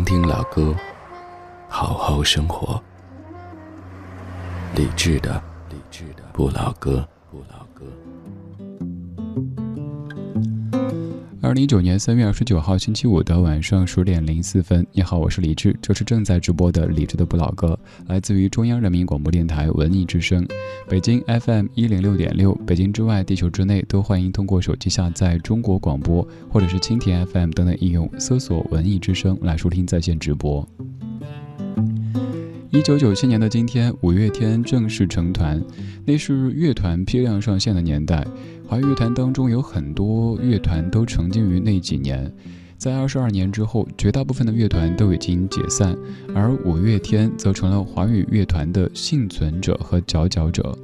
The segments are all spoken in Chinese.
听听老歌，好好生活。理智的，理智的不老歌，不老歌。二零一九年三月二十九号星期五的晚上十点零四分，你好，我是李志，这是正在直播的李志的不老歌，来自于中央人民广播电台文艺之声，北京 FM 一零六点六，北京之外、地球之内都欢迎通过手机下载中国广播或者是蜻蜓 FM 等等应用搜索文艺之声来收听在线直播。一九九七年的今天，五月天正式成团，那是乐团批量上线的年代。华语乐坛当中有很多乐团都沉浸于那几年，在二十二年之后，绝大部分的乐团都已经解散，而五月天则成了华语乐团的幸存者和佼佼者。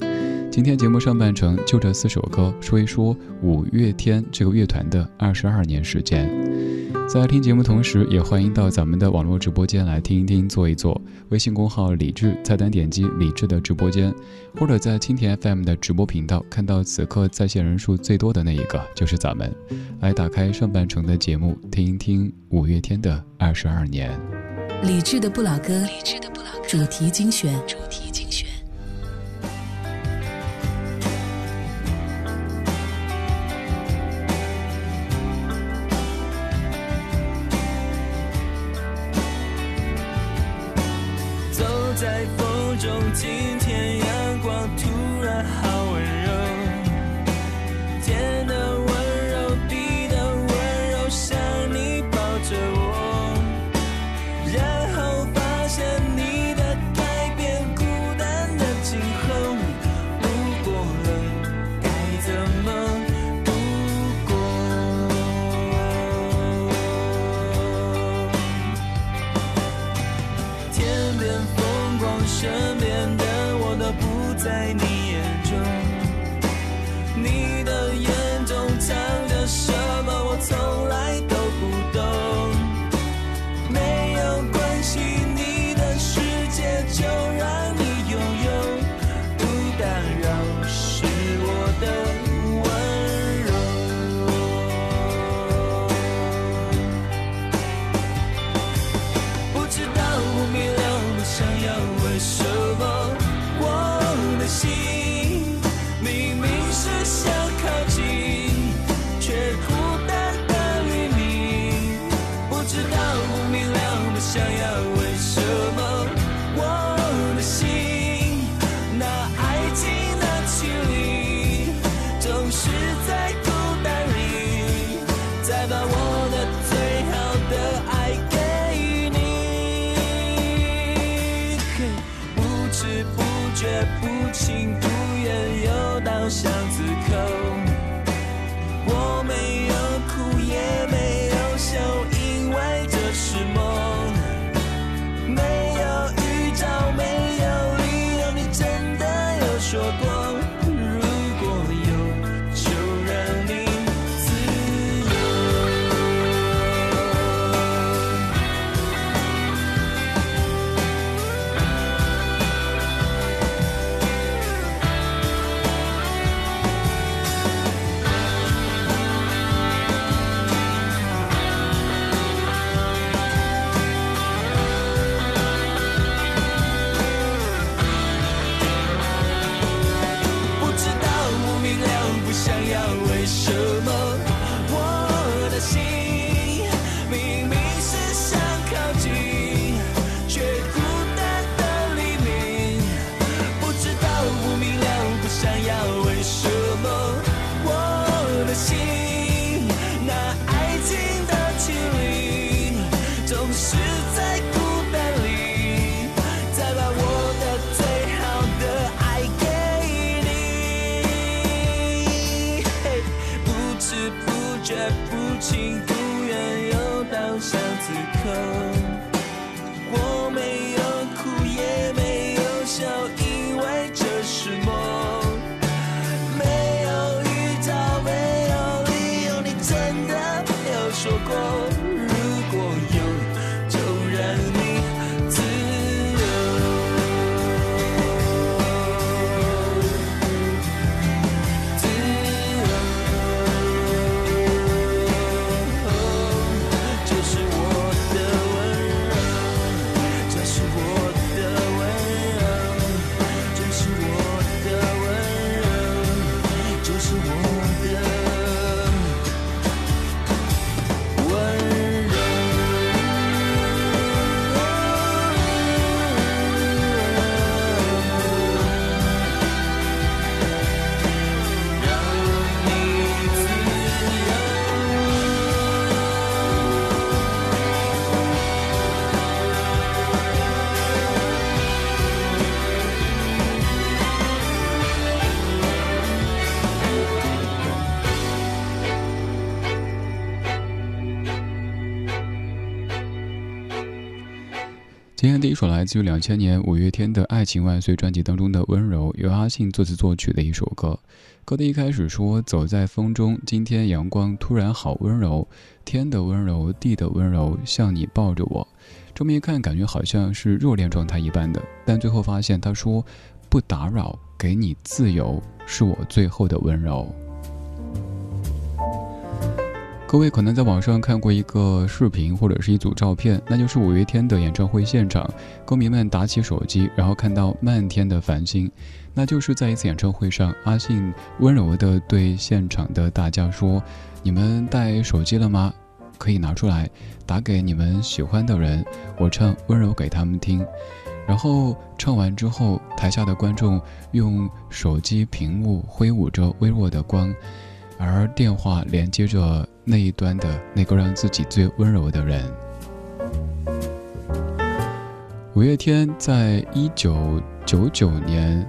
今天节目上半程就这四首歌，说一说五月天这个乐团的二十二年时间。在听节目同时，也欢迎到咱们的网络直播间来听一听、坐一坐。微信公号“李智”菜单点击“李智”的直播间，或者在蜻蜓 FM 的直播频道看到此刻在线人数最多的那一个就是咱们。来打开上半程的节目，听一听五月天的二十二年。李智的不老歌，李智的不老歌主题精选，主题精选。see 今天第一首来自于两千年五月天的《爱情万岁》专辑当中的《温柔》，由阿信作词作曲的一首歌。歌的一开始说：“走在风中，今天阳光突然好温柔，天的温柔，地的温柔，像你抱着我。”这么一看，感觉好像是热恋状态一般的，但最后发现他说：“不打扰，给你自由，是我最后的温柔。”各位可能在网上看过一个视频或者是一组照片，那就是五月天的演唱会现场，歌迷们打起手机，然后看到漫天的繁星，那就是在一次演唱会上，阿信温柔地对现场的大家说：“你们带手机了吗？可以拿出来，打给你们喜欢的人，我唱温柔给他们听。”然后唱完之后，台下的观众用手机屏幕挥舞着微弱的光。而电话连接着那一端的那个让自己最温柔的人。五月天在一九九九年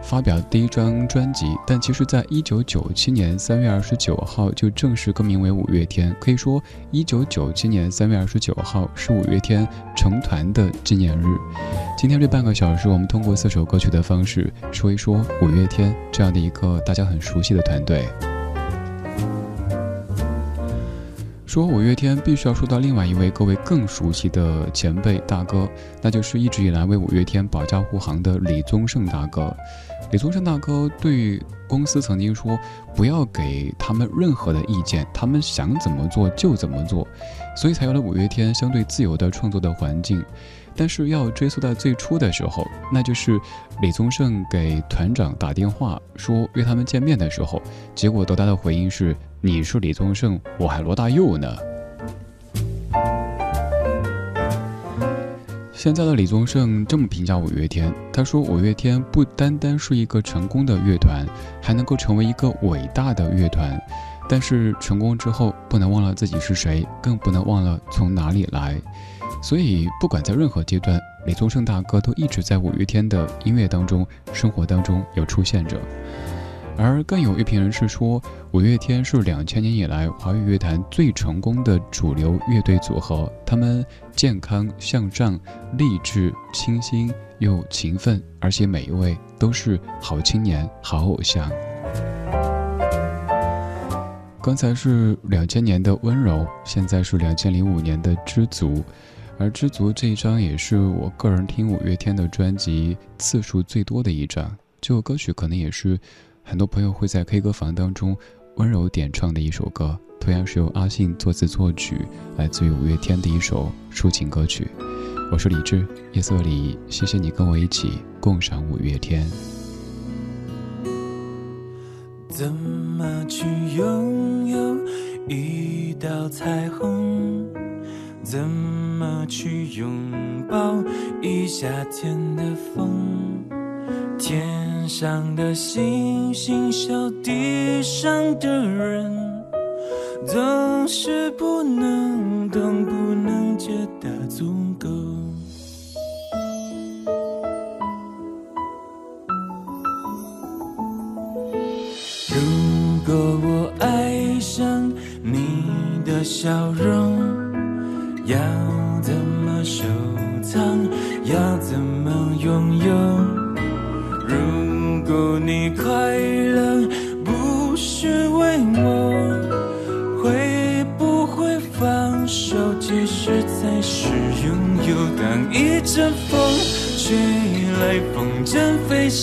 发表第一张专辑，但其实在一九九七年三月二十九号就正式更名为五月天。可以说，一九九七年三月二十九号是五月天成团的纪念日。今天这半个小时，我们通过四首歌曲的方式说一说五月天这样的一个大家很熟悉的团队。说五月天必须要说到另外一位各位更熟悉的前辈大哥，那就是一直以来为五月天保驾护航的李宗盛大哥。李宗盛大哥对公司曾经说，不要给他们任何的意见，他们想怎么做就怎么做，所以才有了五月天相对自由的创作的环境。但是要追溯到最初的时候，那就是李宗盛给团长打电话说约他们见面的时候，结果得到的回应是。你是李宗盛，我还罗大佑呢。现在的李宗盛这么评价五月天，他说五月天不单单是一个成功的乐团，还能够成为一个伟大的乐团。但是成功之后，不能忘了自己是谁，更不能忘了从哪里来。所以，不管在任何阶段，李宗盛大哥都一直在五月天的音乐当中、生活当中有出现着。而更有一评人士说，五月天是两千年以来华语乐坛最成功的主流乐队组合。他们健康向上、励志、清新又勤奋，而且每一位都是好青年、好偶像。刚才是两千年的温柔，现在是两千零五年的知足。而知足这一张也是我个人听五月天的专辑次数最多的一张。这首歌曲可能也是。很多朋友会在 K 歌房当中温柔点唱的一首歌，同样是由阿信作词作曲，来自于五月天的一首抒情歌曲。我是李志，夜色里，谢谢你跟我一起共赏五月天。怎么去拥有一道彩虹？怎么去拥抱一夏天的风？天上的星星笑地上的人，总是不能懂，不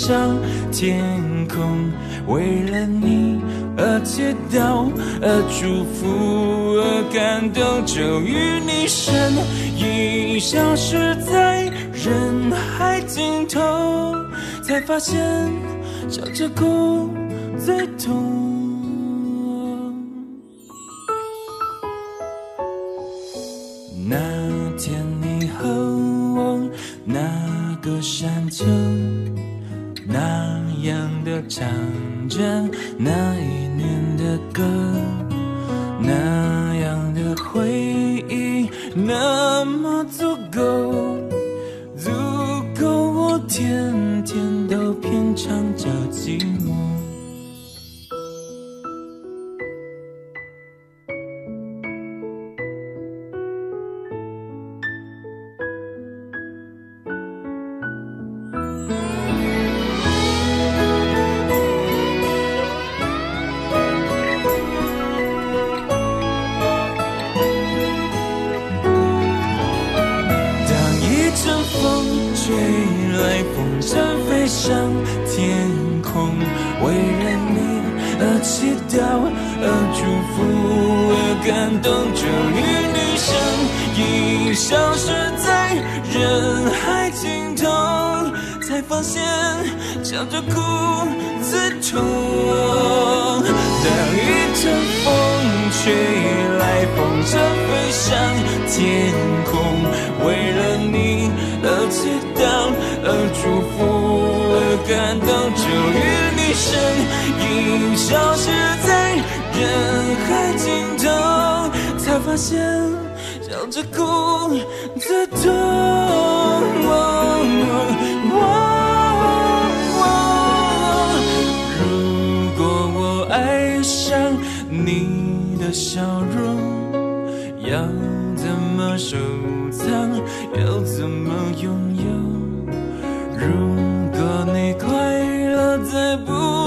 上天空，为了你而祈祷，而祝福，而感动，终于你身影消失在人海尽头，才发现笑着哭最痛。唱着那一年的歌，那样的回忆那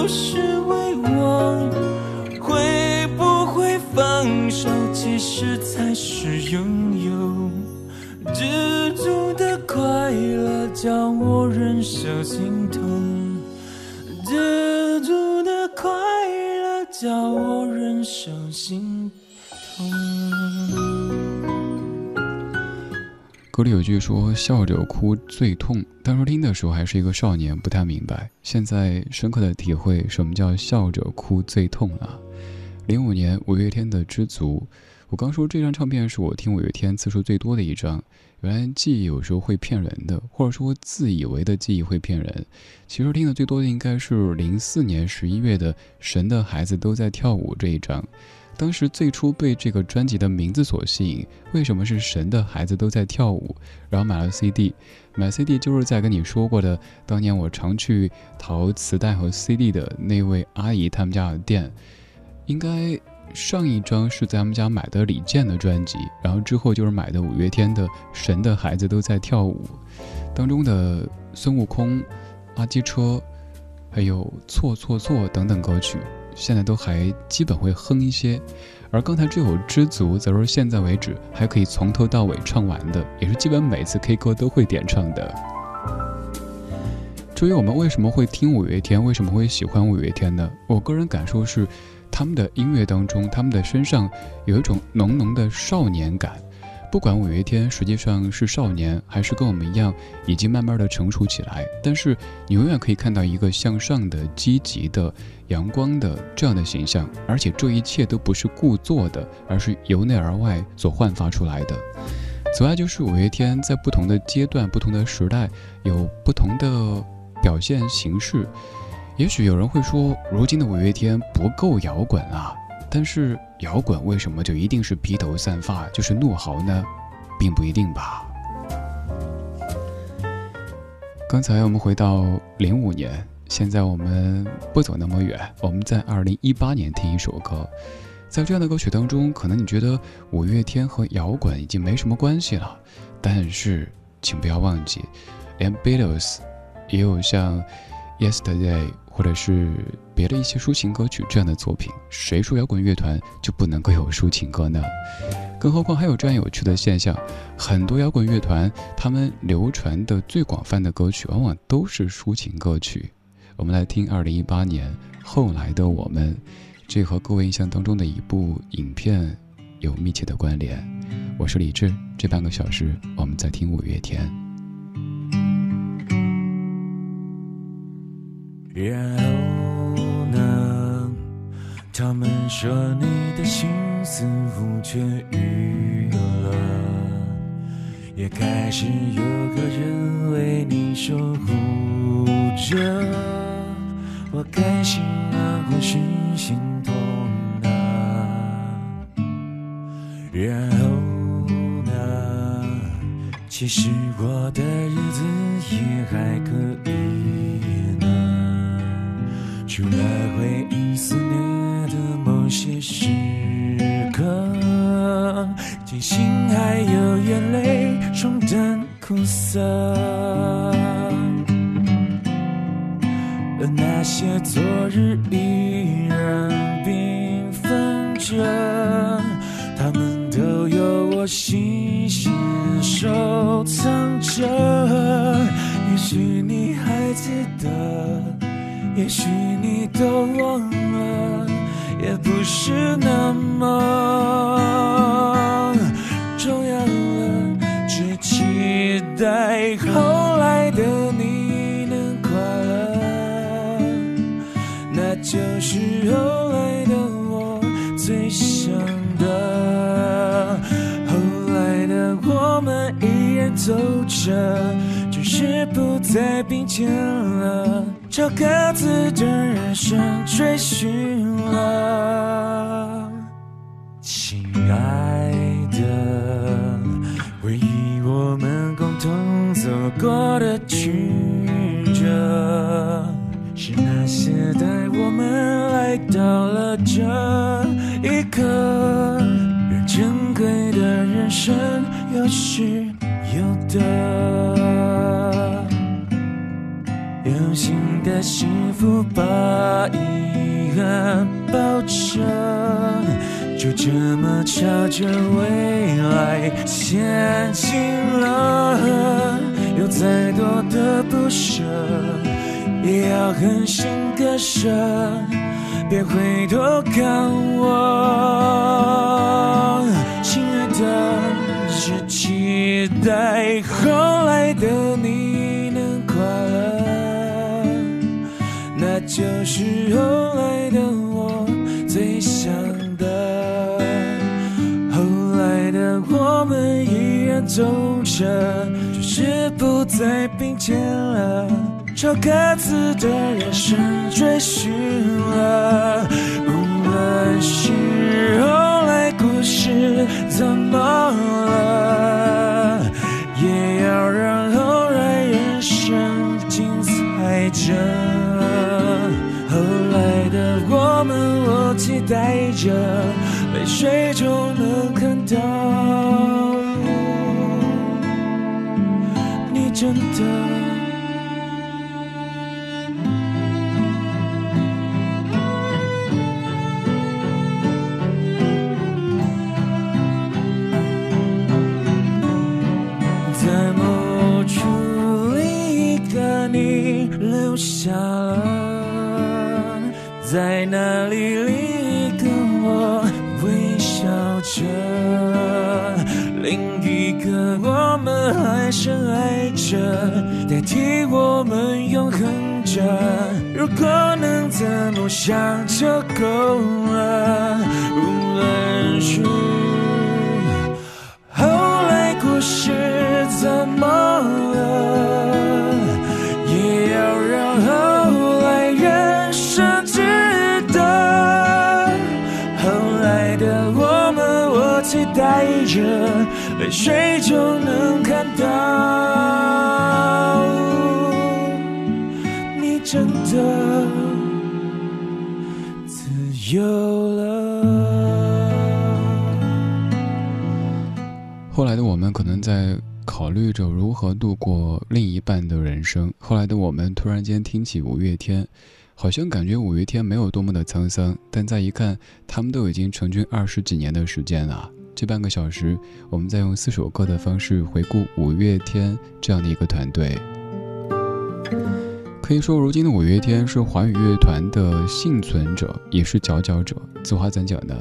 不里有句说“笑着哭最痛”，当初听的时候还是一个少年，不太明白。现在深刻的体会什么叫“笑着哭最痛”啊。零五年五月天的《知足》，我刚说这张唱片是我听五月天次数最多的一张。原来记忆有时候会骗人的，或者说自以为的记忆会骗人。其实听的最多的应该是零四年十一月的《神的孩子都在跳舞》这一张。当时最初被这个专辑的名字所吸引，为什么是神的孩子都在跳舞？然后买了 CD，买 CD 就是在跟你说过的，当年我常去淘磁带和 CD 的那位阿姨他们家的店。应该上一张是在他们家买的李健的专辑，然后之后就是买的五月天的《神的孩子都在跳舞》当中的孙悟空、阿基车，还有错错错等等歌曲。现在都还基本会哼一些，而刚才这首《知足》则是现在为止还可以从头到尾唱完的，也是基本每次 K 歌都会点唱的。至于我们为什么会听五月天，为什么会喜欢五月天呢？我个人感受是，他们的音乐当中，他们的身上有一种浓浓的少年感。不管五月天实际上是少年，还是跟我们一样已经慢慢的成熟起来，但是你永远可以看到一个向上的、积极的、阳光的这样的形象，而且这一切都不是故作的，而是由内而外所焕发出来的。此外，就是五月天在不同的阶段、不同的时代有不同的表现形式。也许有人会说，如今的五月天不够摇滚啊。但是摇滚为什么就一定是披头散发，就是怒嚎呢？并不一定吧。刚才我们回到零五年，现在我们不走那么远，我们在二零一八年听一首歌，在这样的歌曲当中，可能你觉得五月天和摇滚已经没什么关系了，但是请不要忘记，连 Beatles 也有像 Yesterday 或者是别的一些抒情歌曲这样的作品。谁说摇滚乐团就不能够有抒情歌呢？更何况还有这样有趣的现象，很多摇滚乐团他们流传的最广泛的歌曲，往往都是抒情歌曲。我们来听二零一八年后来的我们。这和各位印象当中的一部影片有密切的关联。我是李志，这半个小时我们在听五月天。然后呢？他们说你的心似乎痊愈了，也开始有个人为你守护着。我开心啊，或是心痛啊。然后呢？其实我的日子也还可以，除了回忆思念的某些时刻，庆幸还有眼泪冲淡苦涩，而那些昨日依然缤纷着，他们。都有我细心收藏着，也许你还记得，也许你都忘了，也不是那么重要了，只期待后来的你能快乐，那就是后来的我最想的。后来的我们依然走着，只是不再并肩了，朝各自的人生追寻了。亲爱的，回忆我们共同走过的曲折，是那些带我们来到了这一刻，让珍贵的人生有失。有得，的幸福把遗憾抱着，就这么朝着未来前进了。有再多的不舍，也要狠心割舍，别回头看我，亲爱的。只期待后来的你能快乐，就是后来的我最想的。后来的我们依然走着，只是不再并肩了，朝各自的人生追寻了。无论是后来故事怎么了，也要让后来人生精彩着。我，期待着，泪水中能看到你真的。么想就来的我们可能在考虑着如何度过另一半的人生。后来的我们突然间听起五月天，好像感觉五月天没有多么的沧桑，但再一看，他们都已经成军二十几年的时间了。这半个小时，我们再用四首歌的方式回顾五月天这样的一个团队。可以说，如今的五月天是华语乐团的幸存者，也是佼佼者。此话怎讲呢？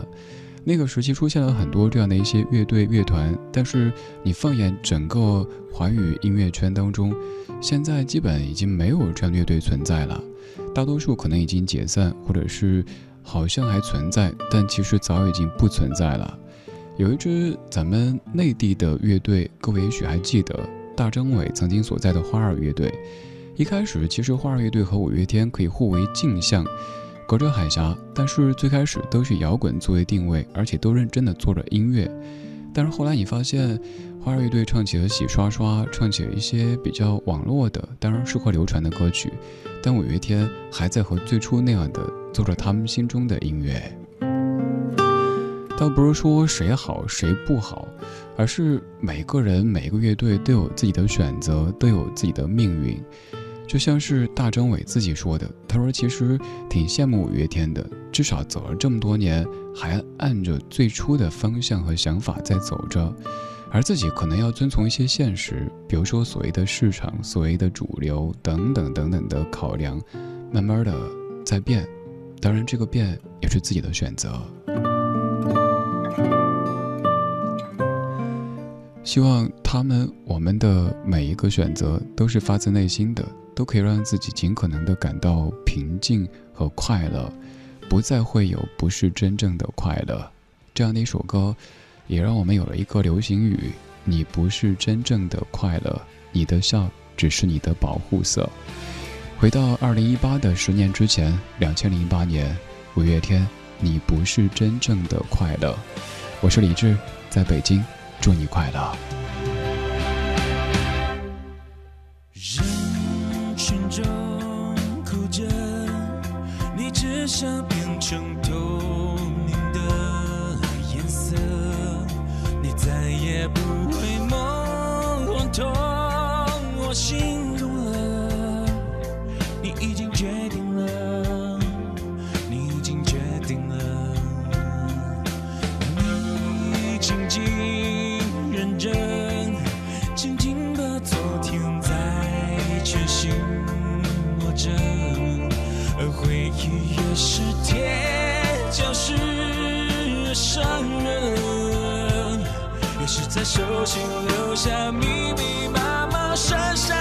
那个时期出现了很多这样的一些乐队乐团，但是你放眼整个华语音乐圈当中，现在基本已经没有这样乐队存在了。大多数可能已经解散，或者是好像还存在，但其实早已经不存在了。有一支咱们内地的乐队，各位也许还记得大张伟曾经所在的花儿乐队。一开始，其实花儿乐队和五月天可以互为镜像。隔着海峡，但是最开始都是摇滚作为定位，而且都认真的做着音乐。但是后来你发现，花儿乐队唱起了《洗刷刷》，唱起了一些比较网络的，当然适合流传的歌曲。但五月天还在和最初那样的做着他们心中的音乐。倒不是说谁好谁不好，而是每个人每个乐队都有自己的选择，都有自己的命运。就像是大张伟自己说的，他说其实挺羡慕五月天的，至少走了这么多年，还按着最初的方向和想法在走着，而自己可能要遵从一些现实，比如说所谓的市场、所谓的主流等等等等的考量，慢慢的在变，当然这个变也是自己的选择。希望他们我们的每一个选择都是发自内心的。都可以让自己尽可能的感到平静和快乐，不再会有不是真正的快乐。这样的一首歌，也让我们有了一个流行语：你不是真正的快乐，你的笑只是你的保护色。回到二零一八的十年之前，两千零八年，五月天，你不是真正的快乐。我是李志，在北京，祝你快乐。想变成透明的颜色，你再也不会伤人。也是在手心留下密密麻麻、深深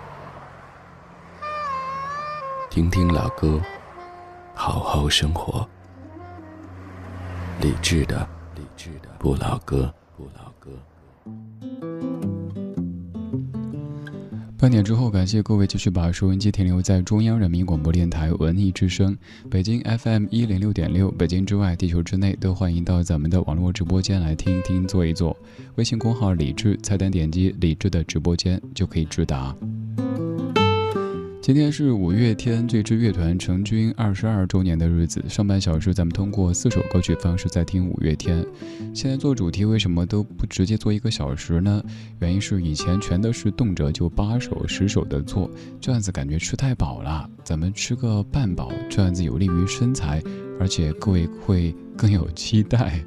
听听老歌，好好生活。理智的，理智的不老歌，不老歌。半点之后，感谢各位继续把收音机停留在中央人民广播电台文艺之声，北京 FM 一零六点六。北京之外，地球之内，都欢迎到咱们的网络直播间来听一听、坐一坐。微信公号李智，菜单点击李智的直播间就可以直达。今天是五月天这支乐团成军二十二周年的日子。上半小时咱们通过四首歌曲方式在听五月天。现在做主题为什么都不直接做一个小时呢？原因是以前全都是动辄就八首十首的做，这样子感觉吃太饱了。咱们吃个半饱，这样子有利于身材，而且各位会更有期待。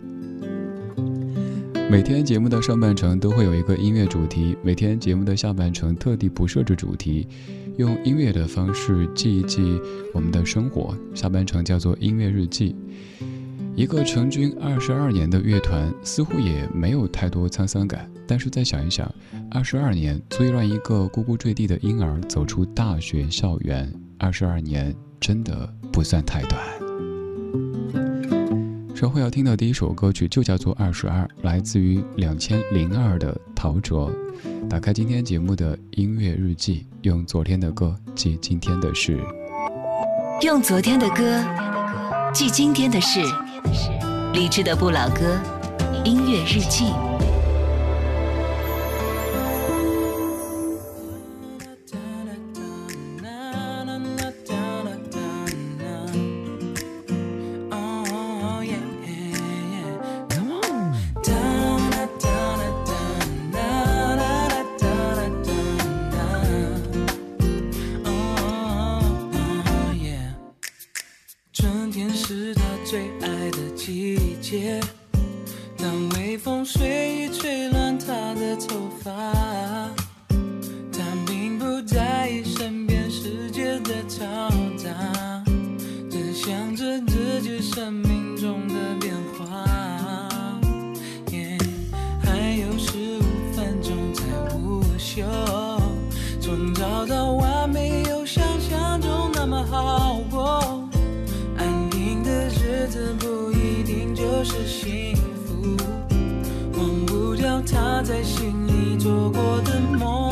每天节目的上半程都会有一个音乐主题，每天节目的下半程特地不设置主题。用音乐的方式记一记我们的生活，下半程叫做音乐日记。一个成军二十二年的乐团，似乎也没有太多沧桑感。但是再想一想，二十二年足以让一个呱呱坠地的婴儿走出大学校园，二十二年真的不算太短。稍后要听到第一首歌曲就叫做《二十二》，来自于两千零二的陶喆。打开今天节目的音乐日记，用昨天的歌记今天的事。用昨天的歌记今天的事。理智的不老歌，音乐日记。日子不一定就是幸福，忘不掉他在心里做过的梦。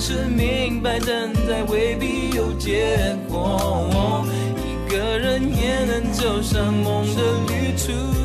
是明白等待未必有结果，一个人也能走上梦的旅途。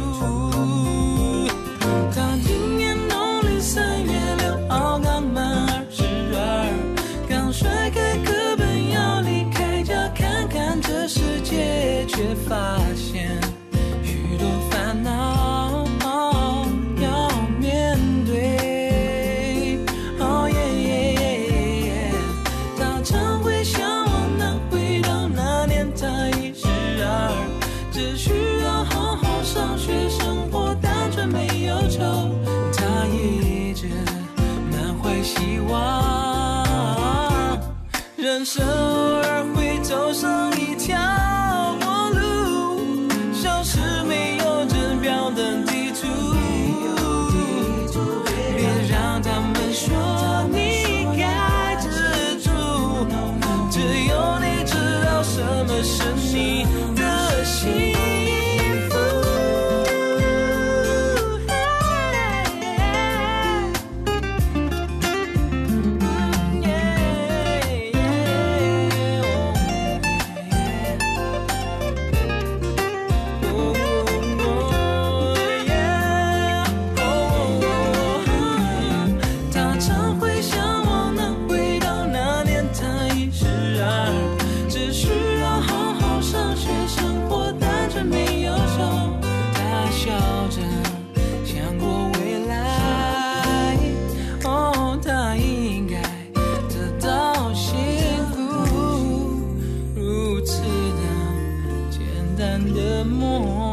单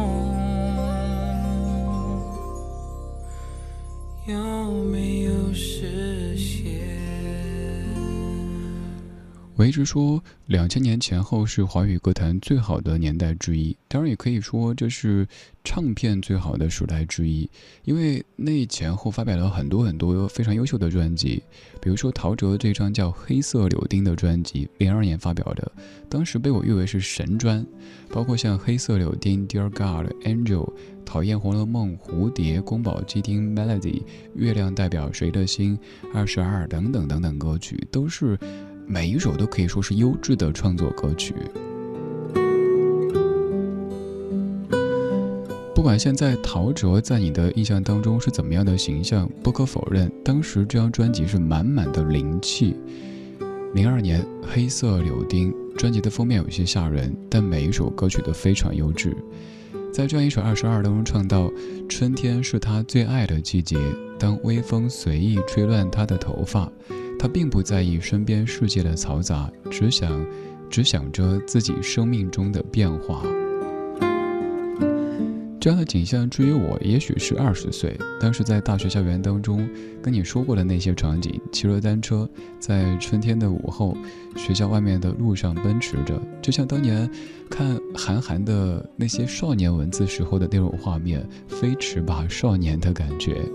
我一直说，两千年前后是华语歌坛最好的年代之一，当然也可以说这是唱片最好的时代之一，因为那前后发表了很多很多非常优秀的专辑，比如说陶喆这张叫《黑色柳丁》的专辑，零二年发表的，当时被我誉为是神专，包括像《黑色柳丁》、《Dear God》、《Angel》、《讨厌红楼梦》、《蝴蝶》、《宫保鸡丁》、《Melody》、《月亮代表谁的心》、《二十二》等等等等歌曲，都是。每一首都可以说是优质的创作歌曲。不管现在陶喆在你的印象当中是怎么样的形象，不可否认，当时这张专辑是满满的灵气。零二年《黑色柳丁》专辑的封面有些吓人，但每一首歌曲都非常优质。在这样一首《二十二》当中唱到：“春天是他最爱的季节，当微风随意吹乱他的头发。”他并不在意身边世界的嘈杂，只想，只想着自己生命中的变化。这样的景象，至于我，也许是二十岁，当时在大学校园当中跟你说过的那些场景：骑着单车，在春天的午后，学校外面的路上奔驰着，就像当年看韩寒的那些少年文字时候的那种画面，飞驰吧少年的感觉。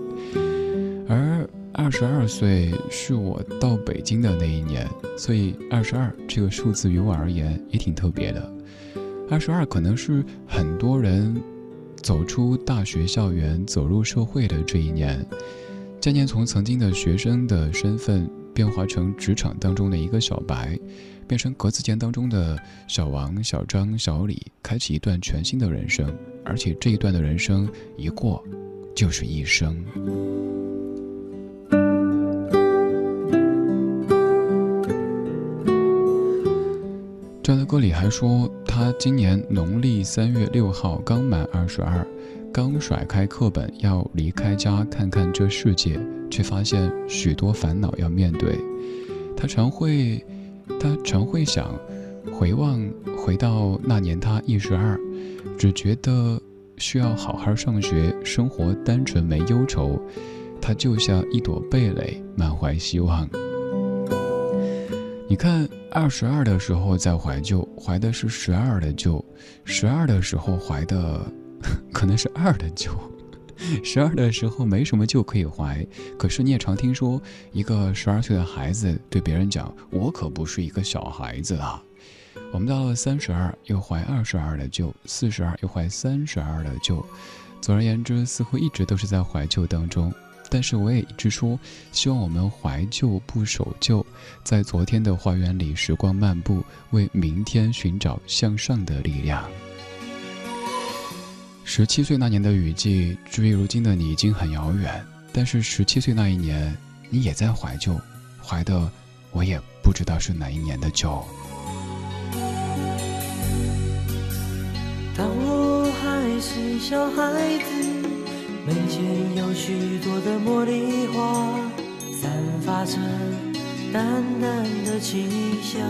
而二十二岁是我到北京的那一年，所以二十二这个数字于我而言也挺特别的。二十二可能是很多人走出大学校园、走入社会的这一年，渐渐从曾经的学生的身份变化成职场当中的一个小白，变成格子间当中的小王、小张、小李，开启一段全新的人生，而且这一段的人生一过就是一生。这样的歌里还说，他今年农历三月六号刚满二十二，刚甩开课本要离开家看看这世界，却发现许多烦恼要面对。他常会，他常会想，回望回到那年他一十二，只觉得需要好好上学，生活单纯没忧愁。他就像一朵蓓蕾，满怀希望。你看，二十二的时候在怀旧，怀的是十二的旧；十二的时候怀的，可能是二的旧；十二的时候没什么旧可以怀。可是你也常听说，一个十二岁的孩子对别人讲：“我可不是一个小孩子啊。”我们到了三十二，又怀二十二的旧；四十二又怀三十二的旧。总而言之，似乎一直都是在怀旧当中。但是我也一直说，希望我们怀旧不守旧，在昨天的花园里时光漫步，为明天寻找向上的力量。十七岁那年的雨季，至于如今的你已经很遥远，但是十七岁那一年，你也在怀旧，怀的我也不知道是哪一年的旧。当我还是小孩子。门前有许多的茉莉花散发着淡淡的清香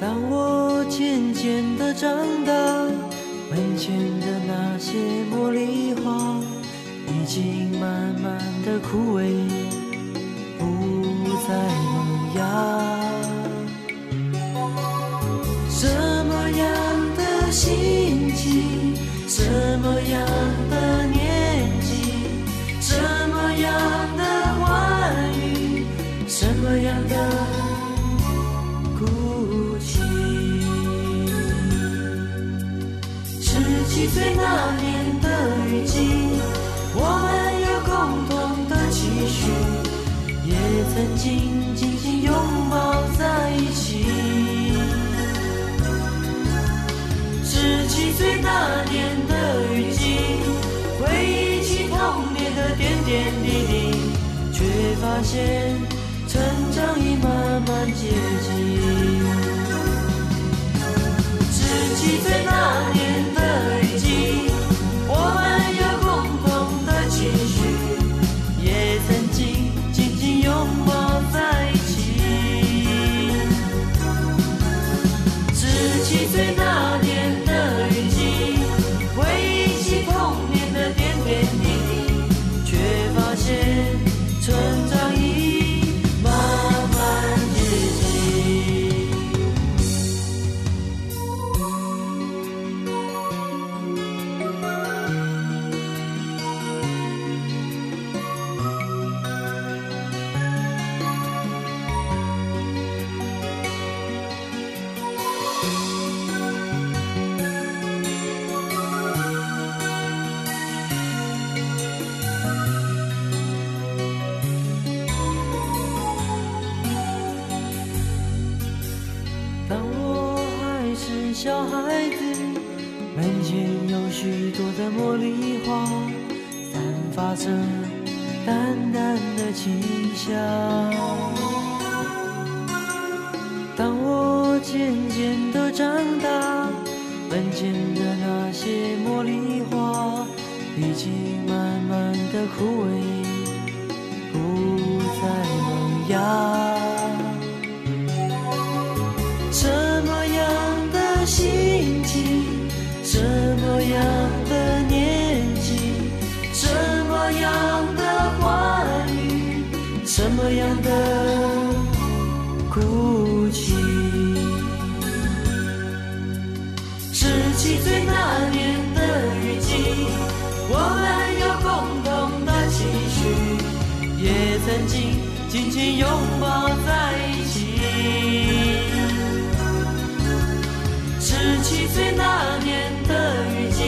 当我渐渐的长大门前的那些茉莉花已经慢慢的枯萎不再萌芽什么样的心什么样的年纪，什么样的话语，什么样的哭泣？十七岁那年的雨季，我们有共同的期许，也曾经紧紧拥抱在一起。岁那年的雨季，回忆起童年的点点滴滴，却发现成长已慢慢接近。十七岁那年的雨季，清香。当我渐渐的长大，门前的那些茉莉花已经慢慢的枯萎，不再萌芽。什么样的心情，什么样的哭泣？十七岁那年的雨季，我们有共同的期许，也曾经紧紧拥抱在一起。十七岁那年的雨季，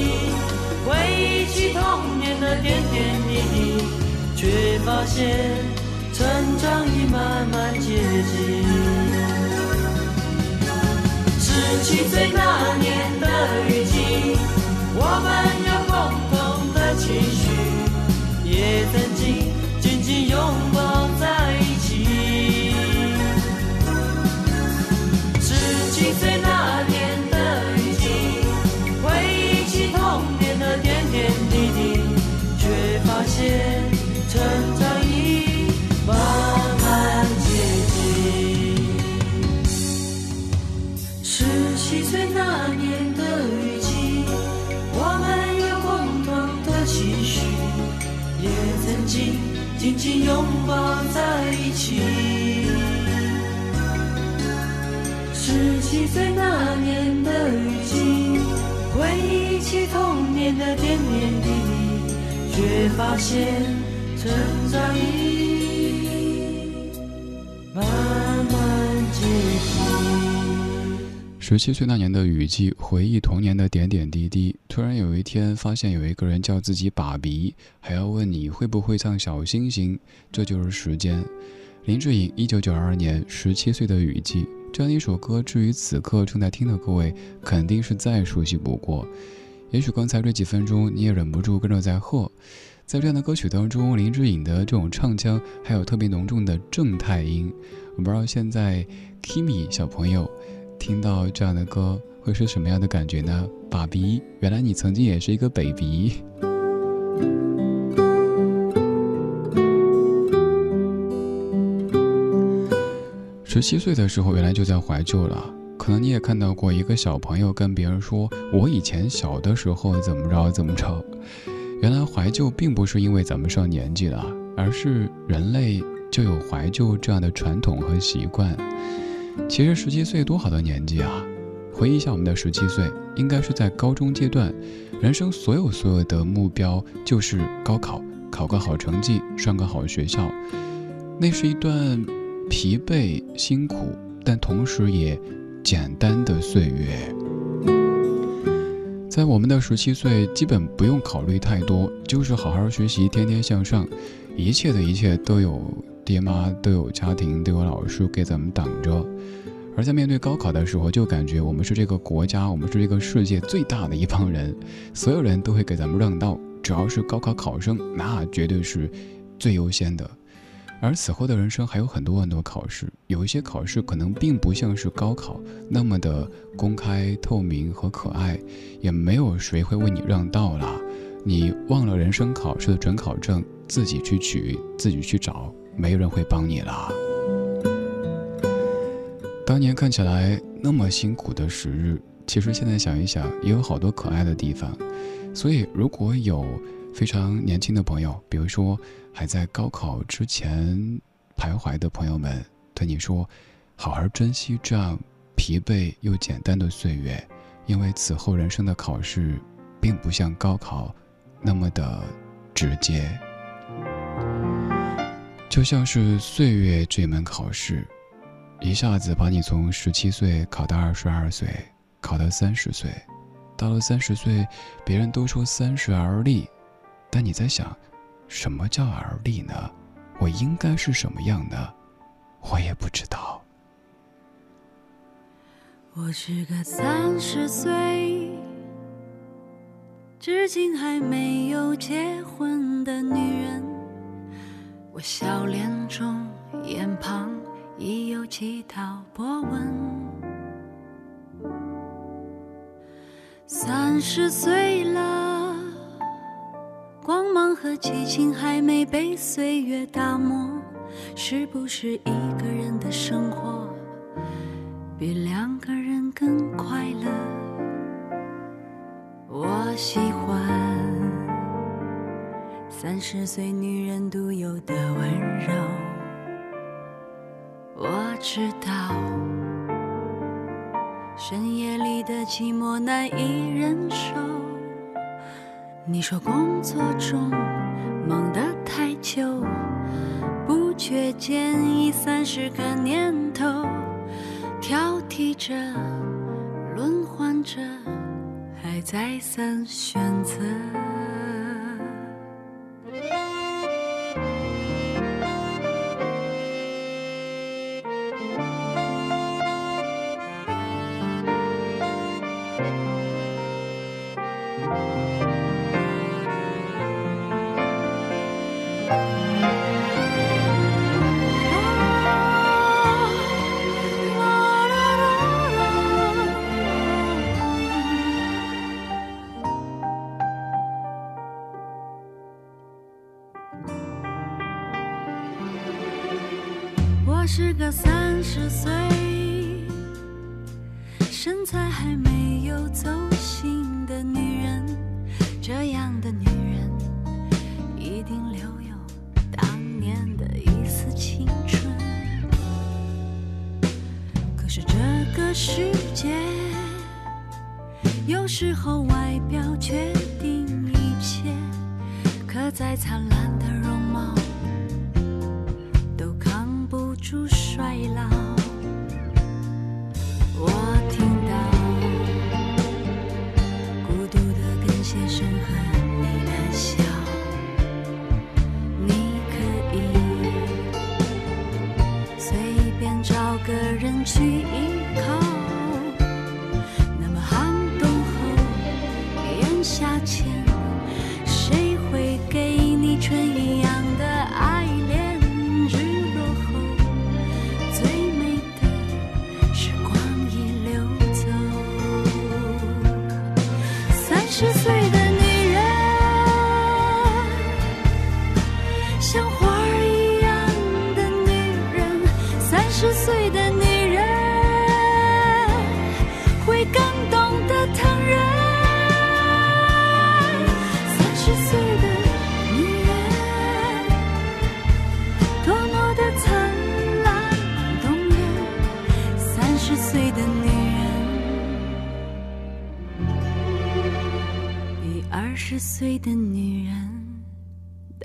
回忆起童年的点点滴滴，却发现成长已慢慢接近。十七岁那年的雨季，我们有共同的情绪，也曾经紧紧拥抱拥抱在一起。十七岁那年的雨季，回忆起童年的点点滴滴，却发现成长已慢慢接近。十七岁那年的雨季，回忆童年的点点滴滴。突然有一天，发现有一个人叫自己爸比，还要问你会不会唱小星星。这就是时间。林志颖，一九九二年，十七岁的雨季。这样一首歌，至于此刻正在听的各位，肯定是再熟悉不过。也许刚才这几分钟，你也忍不住跟着在喝。在这样的歌曲当中，林志颖的这种唱腔，还有特别浓重的正太音。我不知道现在 Kimi 小朋友听到这样的歌会是什么样的感觉呢？爸比，原来你曾经也是一个 baby。十七岁的时候，原来就在怀旧了。可能你也看到过一个小朋友跟别人说：“我以前小的时候怎么着怎么着。”原来怀旧并不是因为咱们上年纪了，而是人类就有怀旧这样的传统和习惯。其实十七岁多好的年纪啊！回忆一下我们的十七岁，应该是在高中阶段，人生所有所有的目标就是高考，考个好成绩，上个好学校。那是一段疲惫、辛苦，但同时也简单的岁月。在我们的十七岁，基本不用考虑太多，就是好好学习，天天向上，一切的一切都有爹妈，都有家庭，都有老师给咱们挡着。而在面对高考的时候，就感觉我们是这个国家，我们是这个世界最大的一帮人，所有人都会给咱们让道。只要是高考考生，那绝对是最优先的。而此后的人生还有很多很多考试，有一些考试可能并不像是高考那么的公开透明和可爱，也没有谁会为你让道啦。你忘了人生考试的准考证，自己去取，自己去找，没人会帮你啦。当年看起来那么辛苦的时日，其实现在想一想，也有好多可爱的地方。所以，如果有非常年轻的朋友，比如说还在高考之前徘徊的朋友们，对你说：“好好珍惜这样疲惫又简单的岁月，因为此后人生的考试，并不像高考那么的直接，就像是岁月这门考试。”一下子把你从十七岁考到二十二岁，考到三十岁，到了三十岁，别人都说三十而立，但你在想，什么叫而立呢？我应该是什么样的？我也不知道。我是个三十岁，至今还没有结婚的女人，我笑脸中眼旁。已有几道波纹。三十岁了，光芒和激情还没被岁月打磨，是不是一个人的生活比两个人更快乐？我喜欢三十岁女人独有的温柔。我知道，深夜里的寂寞难以忍受。你说工作中忙得太久，不觉间已三十个年头，挑剔着，轮换着，还再三选择。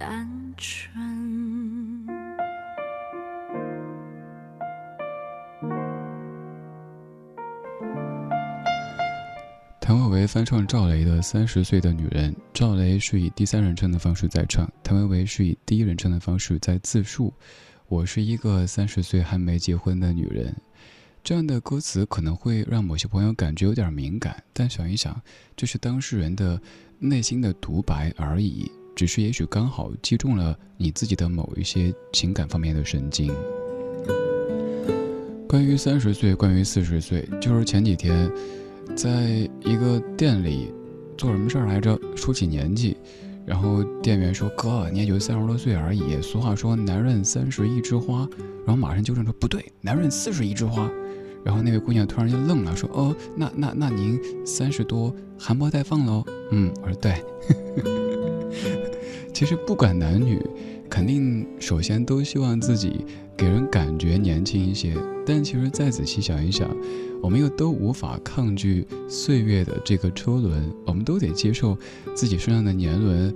单纯。谭维维翻唱赵雷的三十岁的女人赵雷是以第三人称的方式在唱谭维维是以第一人称的方式在自述我是一个三十岁还没结婚的女人。这样的歌词可能会让某些朋友感觉有点敏感但想一想这是当事人的内心的独白而已。只是也许刚好击中了你自己的某一些情感方面的神经。关于三十岁，关于四十岁，就是前几天，在一个店里做什么事儿来着？说起年纪，然后店员说：“哥，你也就三十多岁而已。”俗话说：“男人三十一枝花。”然后马上纠正说：“不对，男人四十一枝花。”然后那位姑娘突然间愣了，说：“哦，那那那您三十多，含苞待放喽？”嗯，我说对。其实不管男女，肯定首先都希望自己给人感觉年轻一些。但其实再仔细想一想，我们又都无法抗拒岁月的这个车轮，我们都得接受自己身上的年轮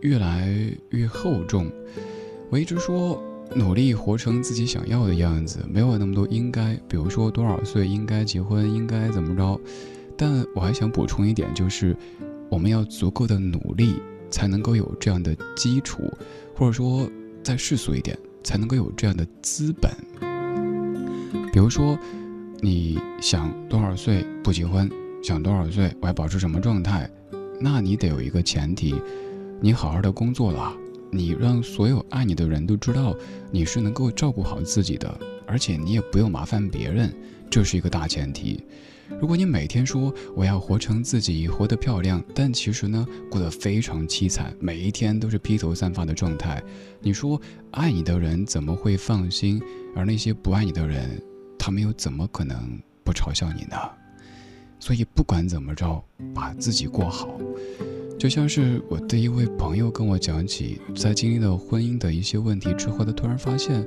越来越厚重。我一直说。努力活成自己想要的样子，没有那么多应该。比如说多少岁应该结婚，应该怎么着？但我还想补充一点，就是我们要足够的努力，才能够有这样的基础，或者说再世俗一点，才能够有这样的资本。比如说，你想多少岁不结婚，想多少岁我要保持什么状态？那你得有一个前提，你好好的工作了。你让所有爱你的人都知道你是能够照顾好自己的，而且你也不用麻烦别人，这是一个大前提。如果你每天说我要活成自己，活得漂亮，但其实呢过得非常凄惨，每一天都是披头散发的状态，你说爱你的人怎么会放心？而那些不爱你的人，他们又怎么可能不嘲笑你呢？所以不管怎么着，把自己过好。就像是我的一位朋友跟我讲起，在经历了婚姻的一些问题之后，他突然发现，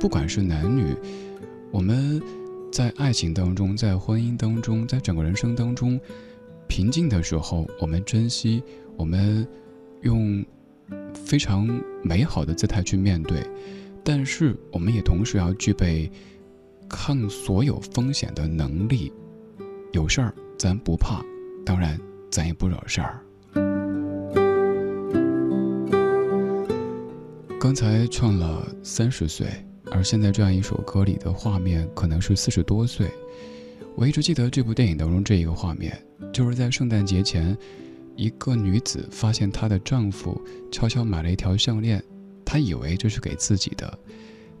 不管是男女，我们在爱情当中，在婚姻当中，在整个人生当中，平静的时候，我们珍惜，我们用非常美好的姿态去面对，但是我们也同时要具备抗所有风险的能力。有事儿咱不怕，当然咱也不惹事儿。刚才唱了三十岁，而现在这样一首歌里的画面可能是四十多岁。我一直记得这部电影当中这一个画面，就是在圣诞节前，一个女子发现她的丈夫悄悄买了一条项链，她以为这是给自己的，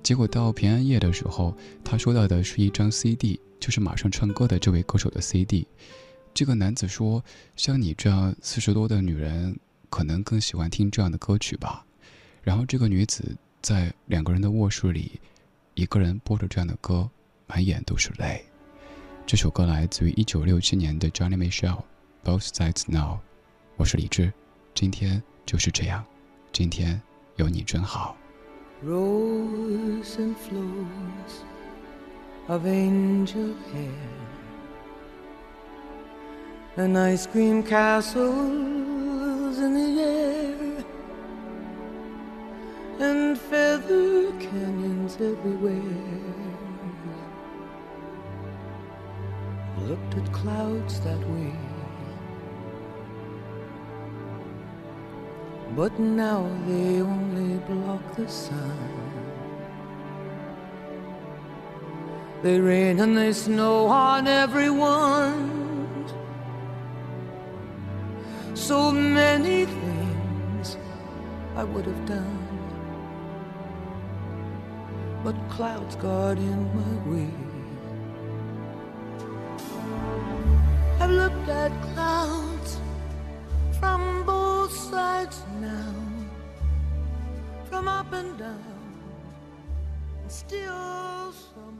结果到平安夜的时候，她收到的是一张 CD，就是马上唱歌的这位歌手的 CD。这个男子说：“像你这样四十多的女人，可能更喜欢听这样的歌曲吧。”然后这个女子在两个人的卧室里，一个人播着这样的歌，满眼都是泪。这首歌来自于一九六七年的 Johnny Mitchell，《Both Sides Now》。我是李志，今天就是这样，今天有你真好。and feather canyons everywhere. Looked at clouds that way. But now they only block the sun. They rain and they snow on everyone. So many things I would have done but clouds got in my way. I've looked at clouds from both sides now, from up and down, and still somehow